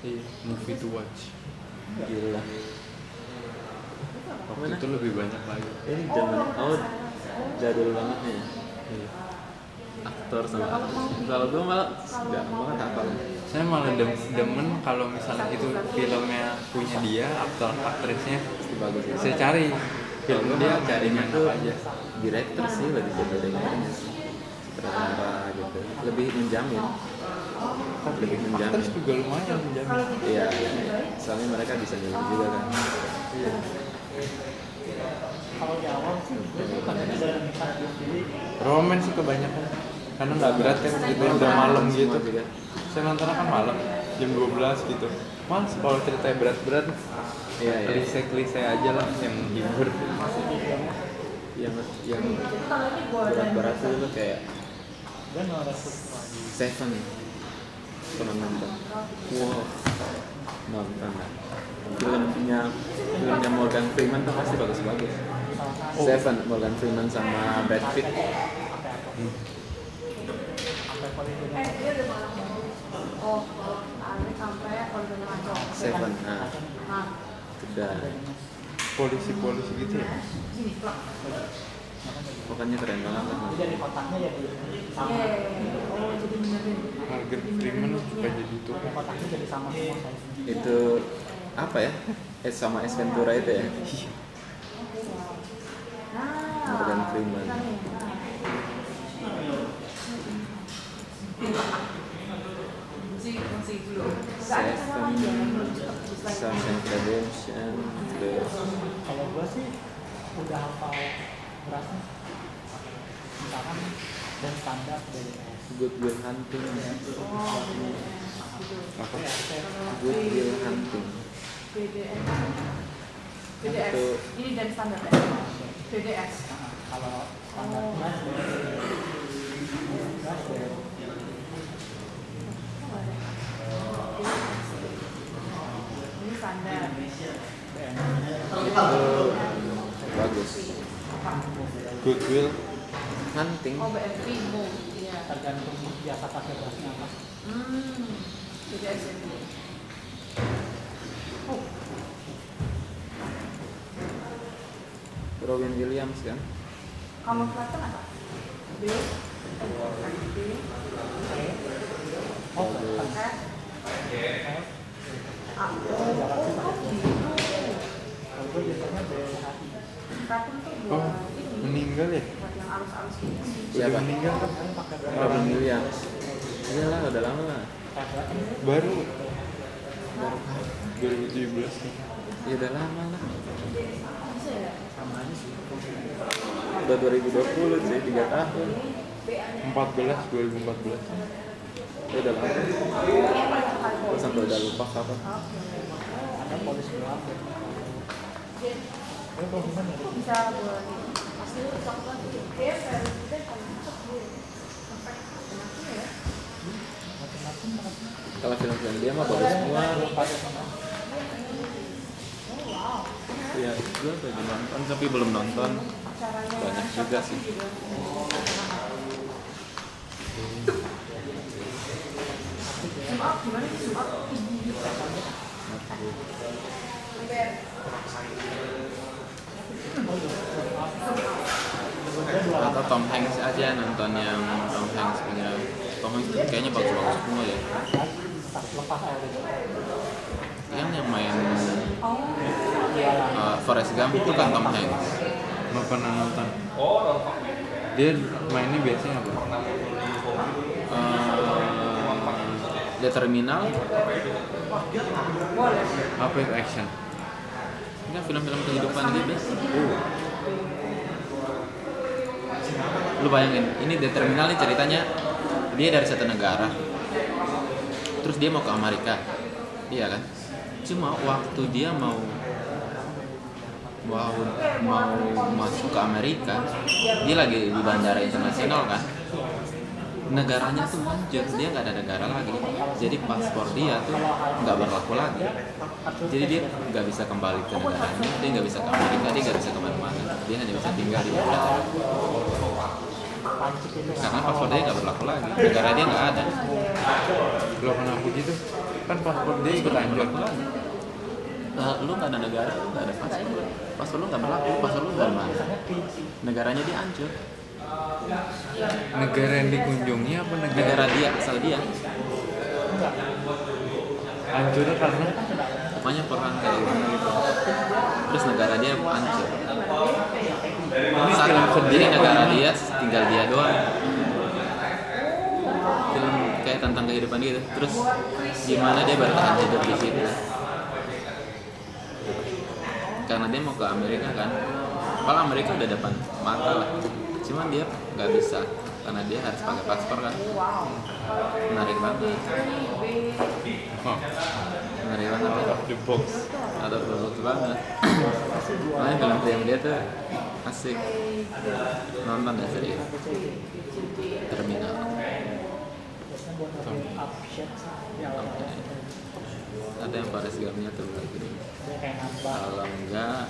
Iya, movie to watch. gila apa? Waktu itu lebih banyak lagi. ini Oh, zaman belum oh pernah. jadul banget nih Iya. aktor sama aktris kalau gue malah nggak banget hafal Saya malah dem demen kalau misalnya itu filmnya punya dia, aktor aktrisnya. bagus ya Saya cari film dia carinya mana aja. director sih lebih ke directornya sutradara gitu lebih menjamin lebih menjamin. Aktris juga lumayan menjamin. gitu iya. soalnya mereka bisa milih juga kan. Iya. kalau di awal sih gue dari dinamika jadi Romance sih kebanyakan. Karena nggak berat kan gitu udah malam Semua gitu. juga Saya nontonnya kan malam jam 12 gitu. Mas kalau ceritanya berat-berat iya iya. klise-klise aja lah yang menghibur. yang yang jadi kalau ini gua dan berat-berat itu kayak ada suka Seven pernah nonton? Wow nonton. Lah filmnya filmnya Morgan Freeman tuh pasti bagus-bagus. Oh. Seven Morgan Freeman sama Brad Pitt. Eh oh oh ngaco Seven nah nah udah Polisi-polisi gitu ya. pokoknya keren banget jadi dari kotaknya ya di sama. Yeah oh jadi benerin. Morgan Freeman suka jadi itu. Yang kotaknya jadi sama semua size itu apa ya? Eh sama S Ventura itu ya? Nah Morgan Freeman. nah. Seven, Redemption kalau gue sih udah hafal misalkan dan standar dari Good Will Hunting Oh, bener. Gitu. Apa? Good Will Hunting BDS. BDS. Itu- Ini dan standar ya? BDS. kalau standar Oh, ada. Ini standar. Bagus Goodwill. Hunting Oh, BFP move. Iya. tergantung biasa pakai kelasnya apa Hmm. Ini. Oh, Robin Williams kan kamu kelihatan apa? B. B. oh. Oh, oh, oh, gitu. tuh Oh, meninggal ya? Arus-arus gitu sih. Siapa? Kan? kan Robin Williams iya lah udah lama lah Baru 2017 nih. ya udah lama lah Bisa ya? sama aja sih udah 2020 sih 3 tahun 14 2014. ya udah lama Gua sampai udah lupa kapan Bisa kalau ya. film-film dia mah bagus semua pada sama Oh, wow. ya gue lagi nonton tapi belum nonton Caranya Banyak juga sih. up gimana sih zoom up? atau Tom Hanks aja nonton yang Tom Hanks punya. Tom Hanks kayaknya bagus-bagus semua ya. Yang yang main Oh, uh, Forrest Gump itu kan Tom Hanks. Nggak pernah nonton. Dia mainnya biasanya apa? Uh, The Terminal. Apa itu action? Ini film-film kehidupan gitu lu bayangin ini The Terminal nih ceritanya. Dia dari satu negara terus dia mau ke Amerika. Iya kan? Cuma waktu dia mau mau mau masuk ke Amerika dia lagi di bandara internasional kan? Negaranya tuh hancur dia nggak ada negara lagi. Jadi paspor dia tuh nggak berlaku lagi. Jadi dia nggak bisa kembali ke negaranya dia nggak bisa ke Amerika dia nggak bisa ke mana-mana. Dia hanya bisa tinggal di itu karena paspor dia nggak berlaku lagi. Negara dia nggak ada. Lo kenapa gitu kan paspor dia ikut anjir Eh, lu nggak ada negara lu nggak ada paspor paspor lu nggak berlaku paspor lu dari mana negaranya dia hancur. Negara yang dikunjungi apa negara? Negara dia asal dia. Hancurnya karena? Pokoknya perang kayak gitu. Terus negara dia hancur saat jadi negara dia tinggal dia doang. Film kayak tentang kehidupan gitu. Terus gimana dia bertahan hidup di situ? Karena dia mau ke Amerika kan. Padahal Amerika udah depan mata lah. Cuman dia nggak bisa karena dia harus pakai paspor kan. Menarik banget. Menarik banget. The box. Atau bagus banget makanya film-film dia tuh asik. Nonton deh serius terminal. Ya Oke. ada yang Paris Gump-nya tuh lagi kalau enggak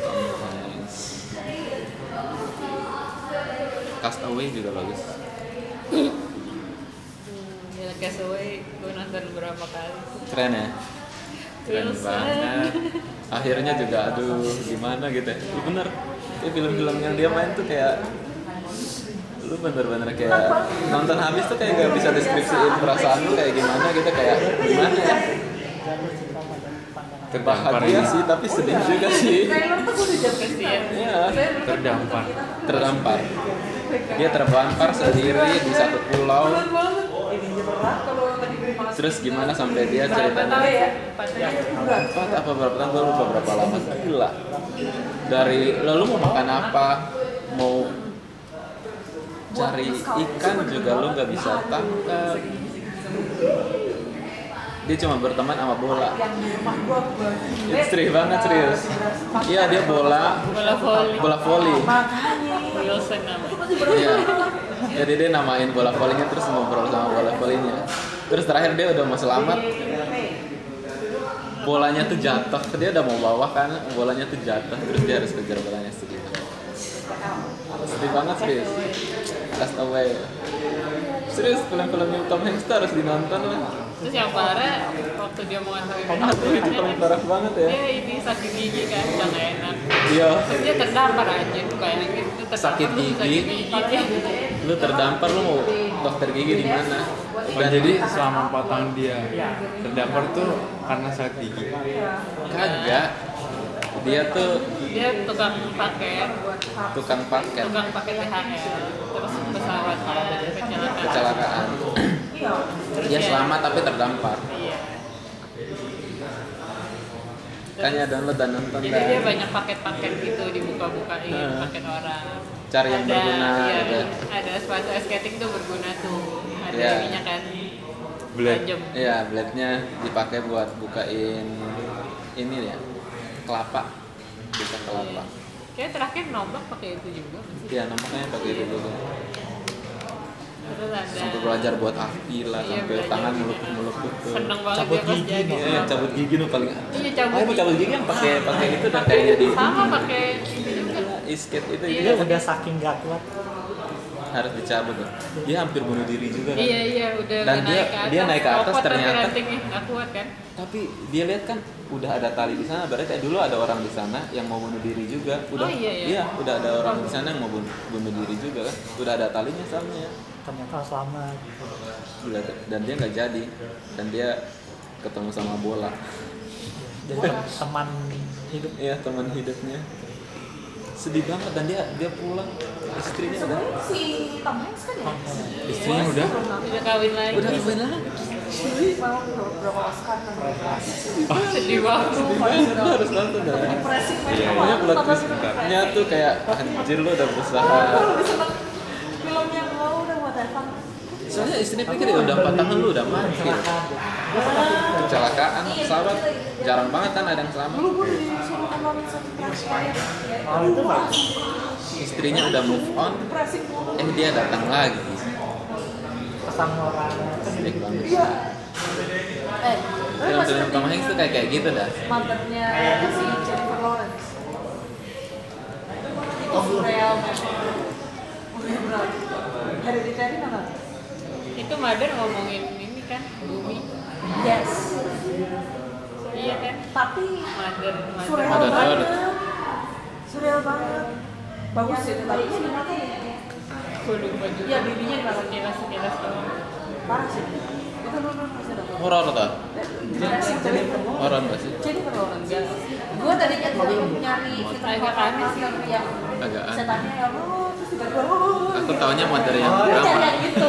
Tom Hanks. Castaway juga bagus. Ya, Castaway gue nonton berapa kali. keren ya keren Wilson. banget. Akhirnya juga aduh gimana gitu ya. Bener. Ya film-film yang dia main tuh kayak lu bener-bener kayak nonton habis tuh kayak gak bisa deskripsiin perasaan lu kayak gimana gitu kayak gimana ya? Terdampar bahagia ini sih tapi sedih juga sih. Iya, terdampar. Terdampar. Dia terdampar sendiri di satu pulau terus gimana sampai dia Berapa ceritanya tahun ya? empat apa berapa tahun? Gue lupa berapa lama. Gila. Dari lalu mau makan apa? Mau cari ikan juga lu nggak bisa tangkap. Dia cuma berteman sama bola. Ekstrim banget serius. Iya dia bola. Bola voli. bola voli. Makanya. Wilson namanya. iya. Jadi dia namain bola volinya terus ngobrol sama bola volinya terus terakhir dia udah mau selamat bolanya tuh jatuh dia udah mau bawa kan bolanya tuh jatuh terus dia harus kejar bolanya sedih banget sedih banget serius Castaway serius film-film Tom Hanks tuh harus dinonton lah Terus yang parah waktu dia mau nganterin aduh itu paling parah banget ya dia ini sakit gigi kan udah enak. iya Terus dia terdampar aja tuh kayak gitu. terdampar Sakit gigi. Sakit gigi. lu terdampar lu mau dokter gigi di mana oh, jadi selama 4 tahun dia terdampar tuh karena sakit gigi kagak dia tuh Dia tukang paket, tukang paket tukang paket THL. Terus pesawat kan kecelakaan. kecelakaan Iya. Dia ya- selamat tapi terdampar Iya. kayaknya download dan nonton Jadi dah dia banyak paket-paket gitu dibuka-bukain Nah. paket orang. Cari yang ada, berguna, Iya, gitu. ada sepatu skating tuh berguna tuh. Ada Iya. ininya kan. Blade. Tajam. Iya, blade-nya dipakai buat bukain ini ya, kelapa. Bisa kelapa. Kayak terakhir nombak pakai itu juga masih. Iya, nampaknya pakai itu dulu. Terus ada. Sampai belajar buat api lah, Iya, sampai tangan meluk-meluk gitu. Seneng banget Cabut gigi, jadi. Iya, cabut gigi nu paling. Iya, cabut Ayo mau cabut gigi yang pakai pakai itu dan kayaknya di Sama pakai itu juga. Isket itu Iya. dia udah saking gak kuat harus dicabut ya. Dia hampir bunuh diri juga kan. Iya iya udah Dan dia- naik ke atas. dia naik ke atas ternyata- nggak kuat kan? Tapi dia lihat kan udah ada tali di sana, berarti dulu ada orang di sana yang mau bunuh diri juga. Udah, Oh, iya, iya. udah ada orang di sana yang mau bunuh, bunuh diri juga kan. Udah ada talinya soalnya. ternyata selamat gitu. Dan dia nggak jadi dan dia ketemu sama bola jadi tem- teman hidup Iya teman hidupnya sedih banget dan dia dia pulang. Istrinya udah si Tom Hanks kan ya? Istrinya udah? Udah kawin lagi. udah kawin lagi? Mau berapa Oscar kan? Sedih banget. Lu harus nonton dah. Impresif banget. Iya, tuh kayak anjir lu udah berusaha Lebih seneng film yang mau udah whatever. Soalnya istrinya pikir ya udah empat tahun lu udah mati. Kecelakaan pesawat jarang banget kan ada yang selamat. Bagus istrinya udah move on. Eh dia datang lagi. Baik banget. Iya. Eh, lu film masih film Tom Hanks tuh kayak kayak gitu dah. mantannya si Jennifer Lawrence. Itu surreal memang. Udah berat. Hereditary nonton? Itu Mother ngomongin ini kan, bumi. Yes. Iya kan? Tapi Mother, Mother. surreal ada. banget. Surreal banget. Bagus sih, tapi ini dimakan ya. Gue lupa juga. Iya, bibinya dimakan. Sekilas sekilas doang. Parah sih. Horor banget. horor gak sih Jennifer Lawrence. Gue tadinya tuh nyari Agak aneh sih. horor yang agak aneh setannya yang oh terus tiba-tiba oh aku taunya mother yang drama yang gitu.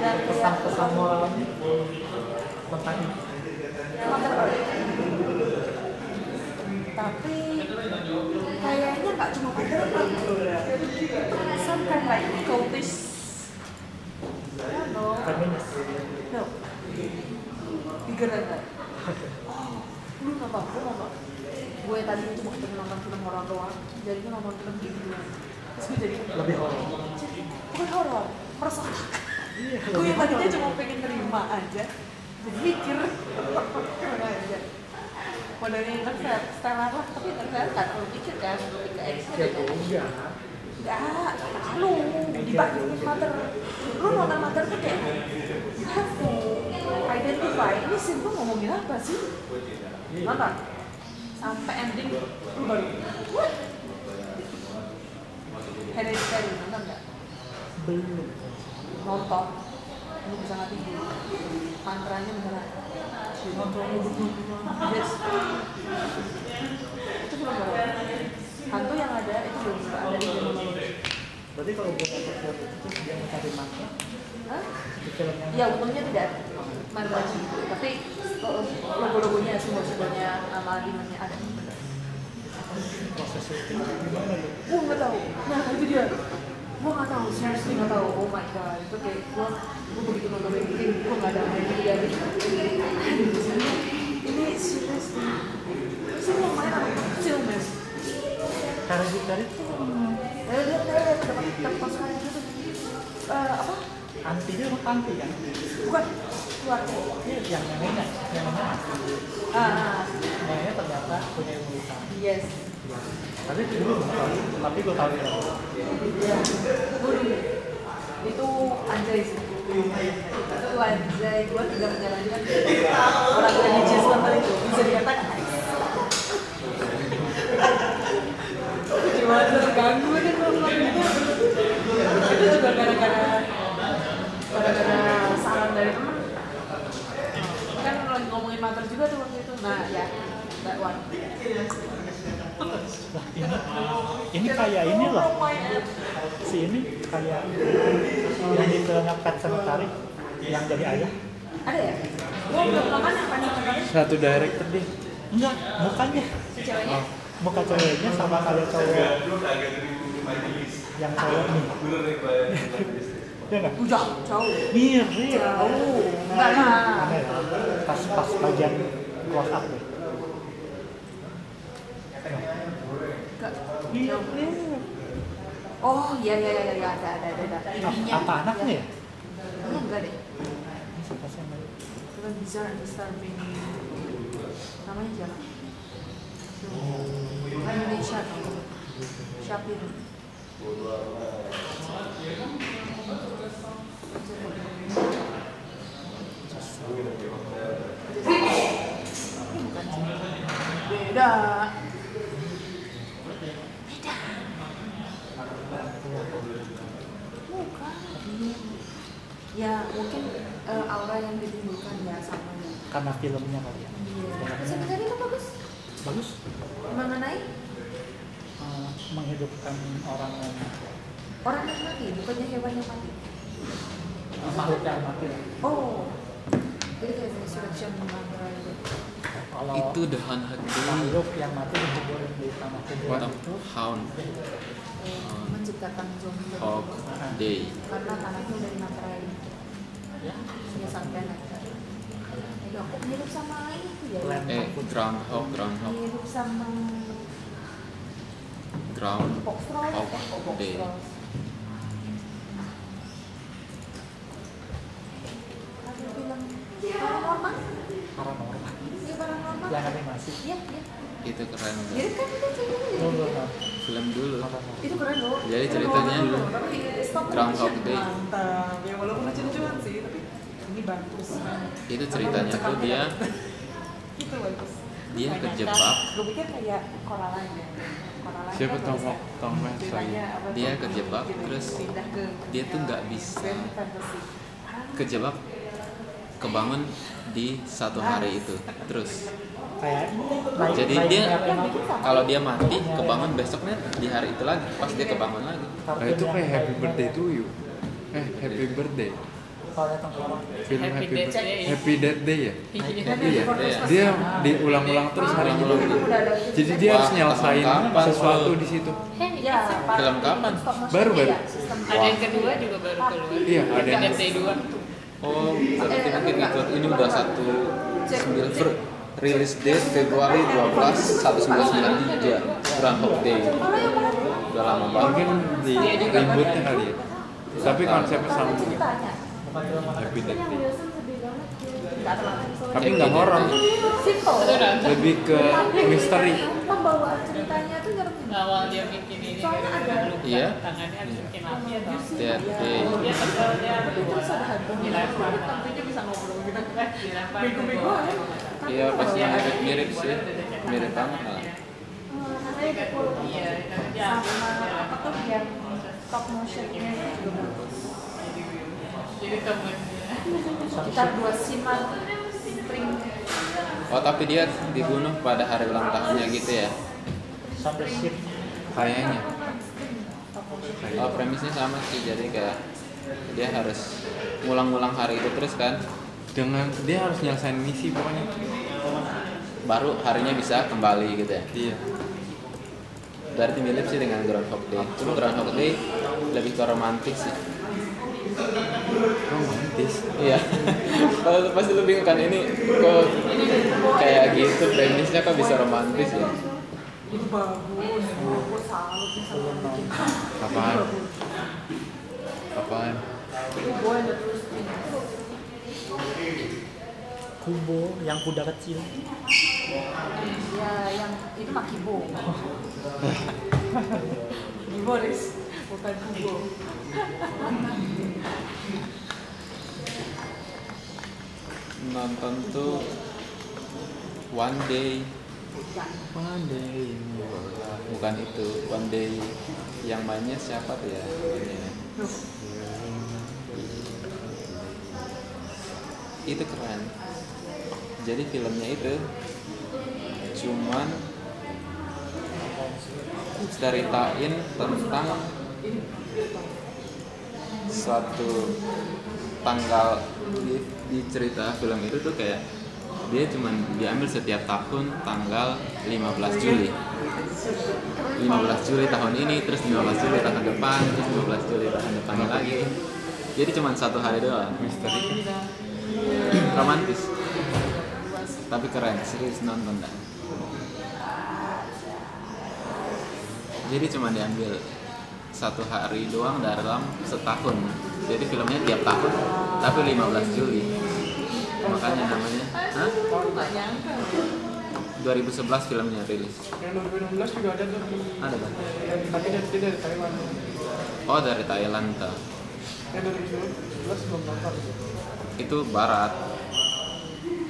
Dan pesan-pesan moralnya tentang ini. Tapi kayaknya nggak cuma Mother Earth. Some kind like cultish. Know. feminis No. Bigger than that. Oh, lu nggak apa? Gue nonton. Gue tadi mau ketemu nonton film horor doang. Jadi gue nonton film gitu. Terus gue jadi lebih horor bukan horor, meresahkan. Iya Gue yang tadinya cuma pengen terima aja. Jadi mikir. aja. Modelnya interstellar Stellar lah, tapi interstellar nggak terlalu mikir kan, lebih ke action aja. enggak Enggak, lalu dibandingin mother Lu nonton mother tuh kayak to identify Ini scene tuh ngomongin apa sih? Nonton Sampai ending Lu baru What? Hereditary, nonton gak? belum Nonton. Lu bisa nggak tidur Mantranya beneran Yes. Itu belum baru Hantu yang ada itu belum ada di film berarti kalau gue nonton film itu terus dia mencari makna Hah? Ya untungnya tidak. Mandraji, tapi oh, logo-logonya, simbol-simbolnya, nama di mana ada. proses syuting gimana? Gue nggak tahu. Nah itu dia. Gue nggak tahu, seriously nggak tahu. Oh my god, itu kayak gue, gue begitu nonton ini, gue nggak ada main dia. Ini seriously. Sini yang main apa? Film ya. Hereditary itu lihat lihat dapat dapat pasukan gitu. Eh, apa? antinya apa anti kan Bukan keluarga. Iya, yang neneknya yang anti Ah, neneknya ternyata punya ilmu hitam yes. Tapi dulu tapi gue tahu ya itu anjay. Itu anjay, gue tidak menyarankan orang religius nonton itu bisa dikatakan. Cuma terganggu kan nonton itu. Itu juga gara-gara gara-gara saran dari temen. Kan lagi ngomongin mater juga tuh waktu itu. Nah ya, that one. Lah ini ini kayak ini loh. Si ini kayak yang di filmnya Pet yang jadi ayah. Ada ya? Gue belum yang panik kemarin satu director deh. Enggak mukanya. Si ceweknya. muka ceweknya sama kayak cowok yang cowok nih ya nggak? Jauh, jauh. mirip. Jauh. Enggak lah pas pas bagian close up deh Enggak. mirip Oh iya iya iya iya ada ada ada ada. Ininya. apa anaknya ya enggak deh Ini siapa sih yang? Film Bizarre and Disturbing namanya siapa? Indonesia bukan beda beda ya mungkin eh, aura yang ditimbulkan ya sama ya Karena filmnya kali ya. Iya. Sebenarnya itu bagus. Bagus. Mengenai Eh, menghidupkan orang yang orang yang mati, bukannya hewan yang mati. makhluk yang mati. Oh, jadi kayak resurrection itu. Kalau Itu The Haunted Day. makhluk yang mati dikuburin di tanah kuburan What itu Hound Menciptakan zombie Hawk Day. karena tanahnya udah dimaterai. ya Ya sampai. Ya kok mirip sama itu ya? Eh, Groundhog, Groundhog, Mirip sama Ground. Hawk Eh, Day. Paranormal? paranormal Iya paranormal. yang animasi Iya, iya. Itu keren Jadi banget. kan itu ceritanya belum belum tahu. Film dulu. Itu keren loh. Jadi Itu ceritanya Groundhog. Day. Mantap. Ya walaupun lucu-lucuan sih, tapi ini bagus. Itu ceritanya tuh dia [LAUGHS] Itu bagus. dia kejebak Gue pikir kayak Coraline ya. Coraline Siapa kan Tom. Tom? Dia kejebak, terus dia tuh nggak bisa kejebak kebangun di satu hari itu terus kayak naik- jadi naik dia kalau dia mati kebangun besoknya di hari itu lagi pas dia kebangun lagi Nah, itu kayak Happy Birthday to You. Eh, Happy Birthday. Film Happy Happy, Death Bir- Day. Happy Death Day ya? Iya. Iya, iya. Dia diulang-ulang terus hari itu. Jadi dia harus nyelesain sesuatu di situ. Ya, Film kapan? Baru, baru. Ada yang kedua juga baru keluar. Iya, ada yang- 2. oh berarti mungkin ini udah satu sembilan rilis date Februari 12 1993 Groundhog Day udah lama Mungkin banget di Dia juga ributnya kali ya. Tapi konsepnya sama juga. Happy Death Day. Tapi nggak horor, lebih ke misteri. Pembawaan ceritanya tuh ngerti. Awal dia bikin ini Soalnya ada- Iya. tangannya harus bikin api Day dia Terus ada hantunya. dilempar bisa ngobrol gitu kan dilempar Bego-bego aja. Iya pasti mirip mirip sih mirip banget malah dia Sama apa tuh yang stop motionnya juga bagus. Kita dua sinar spring. oh tapi dia dibunuh pada hari ulang tahunnya gitu ya sampai Kayaknya. oh premisnya sama sih jadi kayak dia harus ngulang-ngulang hari itu terus kan Dengan dia harus nyelesain misi pokoknya. Baru harinya bisa kembali gitu ya Iya. berarti mirip sih dengan Groundhog Day cuma Groundhog Day lebih ke romantis sih Romantis. iya kalau pasti lu bingung kan ini kok kayak gitu premisnya kok bisa romantis ya. Apaan? Apaan? Gue ada terus ini. Kubo yang kuda kecil. Ya, yang itu mah kibo. [LAUGHS] Kibo. Bukan kubo. nonton tuh One Day. Bukan. One Day. Bukan itu. One Day. Yang mainnya siapa tuh ya? Mainnya itu keren jadi filmnya itu cuman ceritain tentang suatu tanggal di, di cerita film itu tuh kayak dia cuman diambil setiap tahun tanggal 15 Juli. 15 Juli tahun ini terus 15 Juli tahun depan terus 15 Juli tahun depan lagi. Jadi cuman satu hari doang. Misteri. [CLEARS THROAT] Romantis tapi keren serius nonton dah jadi cuma diambil satu hari doang dalam setahun jadi filmnya tiap tahun tapi 15 Juli makanya namanya Hah? nggak nyangka 2011 filmnya rilis Yang 2016 juga ada tuh di ada kan tapi dari dari Taiwan. oh dari Thailand tuh Yang 2011 belum nonton. itu barat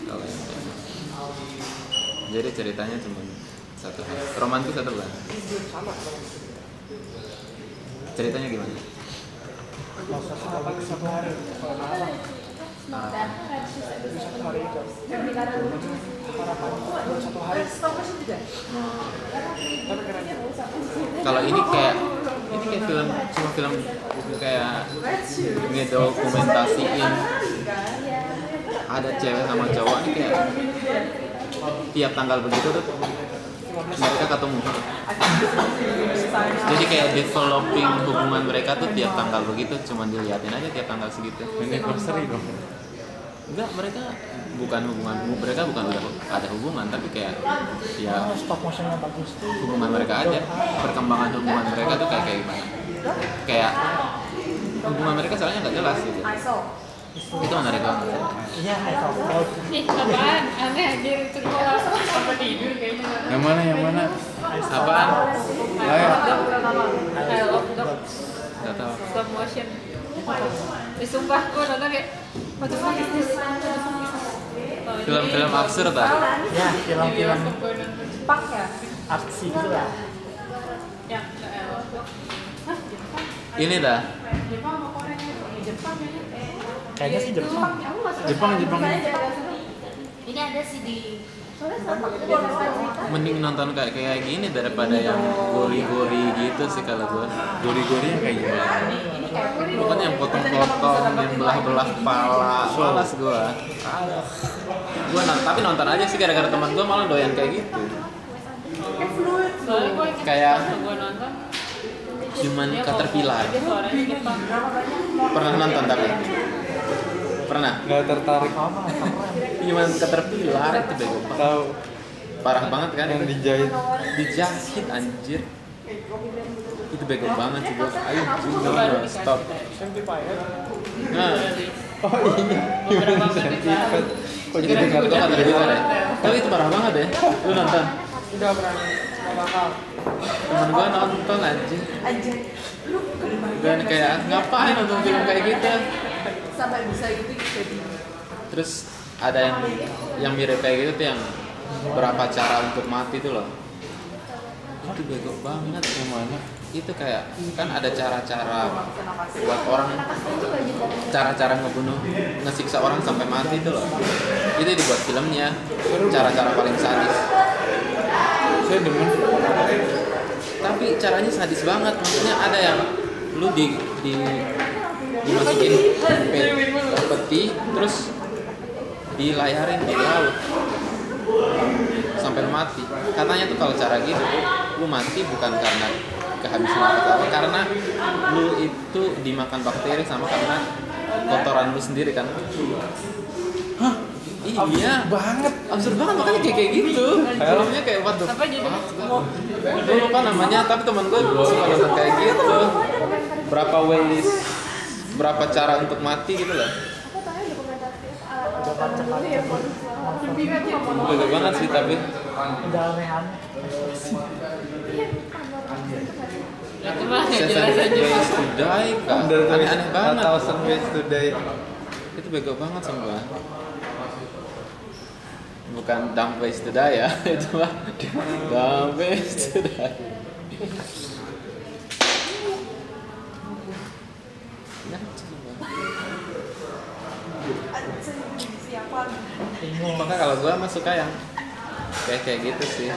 kalau yang. Jadi ceritanya cuma satu hari romantis atau bukan Sama. ceritanya gimana satu? Kalau satu itu. Satu ini kayak ini kayak film cuma film kayak ngedokumentasiin ada cewek sama cowok ini kayak tiap tanggal begitu tuh mereka ketemu. Jadi kayak developing hubungan mereka tuh tiap tanggal begitu cuma diliatin aja tiap tanggal segitu. Anniversary dong. Enggak mereka bukan hubungan mereka bukan udah ada hubungan tapi kayak ya Oh, stop motionnya bagus tuh. hubungan mereka aja. Perkembangan hubungan mereka tuh kayak kayak gimana? Kayak hubungan mereka soalnya nggak jelas gitu itu menarik banget iya apaan? Aneh anjir itu gua sampai tidur kayaknya. yang mana yang mana apaan ayo nggak tahu stop motion. Film-film absurd ah ya film-film. Jepang ya artsy gitu lah Yang ini dah. Kayaknya sih Jepang. Jepang Jepang ini ada sih di mending nonton kayak kayak gini daripada yang gori-gori gitu sih kalau gue gori-gori yang kayak gimana? Ini kayak pokoknya yang potong-potong yang belah-belah kepala malas gue gue nonton tapi nonton aja sih gara-gara teman gue malah doyan kayak gitu. Inget Kayak- waktu gua nonton cuman caterpillar. pernah nonton tapi pernah? Nggak tertarik. Apa keren cuman caterpillar itu bego. Tahu. Parah banget kan yang dijahit. Dijahit anjir. Itu bego banget sih gue ayo dikasih stop. Nah. Beberapa Sentipet. kok jadi nggak gitu ya? Tapi itu parah banget ya. Lu nonton? Udah berani. Nggak bakal. temen gue nonton anjir anjir lu dan kayak ngapain nonton film kayak gitu sampai bisa gitu jadi terus ada yang yang mirip kayak gitu tuh yang berapa cara untuk mati tuh loh. Itu bego banget mana itu kayak kan ada cara-cara buat orang cara-cara ngebunuh ngesiksa orang sampai mati itu loh. Itu dibuat filmnya cara-cara paling sadis. Saya demen. Tapi caranya sadis banget. Maksudnya ada yang lu di di dimasukin pe- peti terus dilayarin di laut. Sampai mati. Katanya tuh kalau cara gitu lu mati bukan karena kehabisan apa karena lu itu dimakan bakteri sama karena kotoran lu sendiri kan? Hah? Iya. Banget. Absurd banget. Makanya kayak kayak gitu. Filmnya kayak what the Apa jadi? fuck gue lupa namanya tapi teman gue suka nonton kayak gitu. Berapa ways berapa cara untuk mati gitu lah Bego banget sih tapi. Udah mah nggak Seven. Ways to Die kak. Aneh-aneh banget. Thousand Ways to Die. Itu bego banget sumpah bukan dumb ways to die ya [LAUGHS] itu mah dumb ways to die Ngaco, sumpah. siapa Makanya kalau gue mah suka yang kayak kayak gitu sih.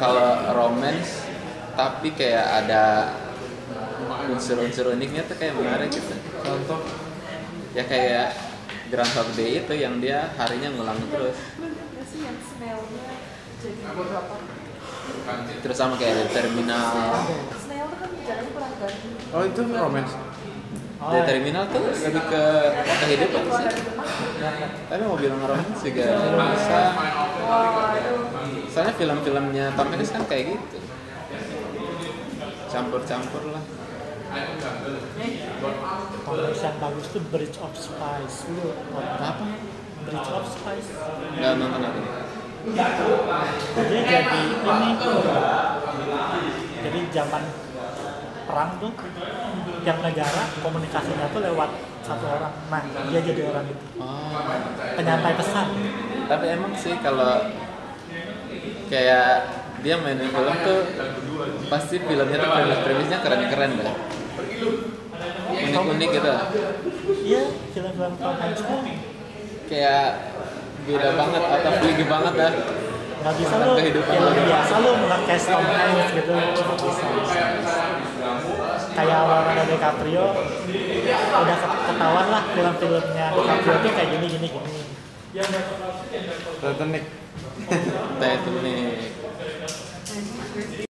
Kalau romance tapi kayak ada unsur-unsur uniknya tuh kayak menarik gitu. contoh Ya kayak Groundhog Day itu yang dia harinya ngulang terus. Terus sama kayak Terminal. kan jalannya kurang ganti oh itu romance Oh, The Terminal tuh lebih ke kehidupan sih. Tapi mau bilang romance juga bisa. Soalnya film-filmnya Tom Hanks kan kayak gitu. Campur-campur lah. Komiks yang bagus tuh Bridge of Spies lu Apa? Bridge of Spies Nggak nonton aku. dia jadi ini jadi zaman perang tuh yang negara komunikasinya tuh lewat satu orang nah dia jadi orang itu Oh. penyampai pesan Tapi emang sih kalau kayak dia mainin film tuh pasti filmnya tuh premis-premisnya keren-keren deh. Unik-unik gitu. iya film-film Tom Hanks Kayak beda banget atau league banget dah. nggak bisa lu kehidupan lu. biasa lu nge-cast Tom Hanks gitu nggak bisa kayak Leonardo DiCaprio udah ke- ketahuan lah film-filmnya DiCaprio tuh kayak gini gini gini. Titanic. Titanic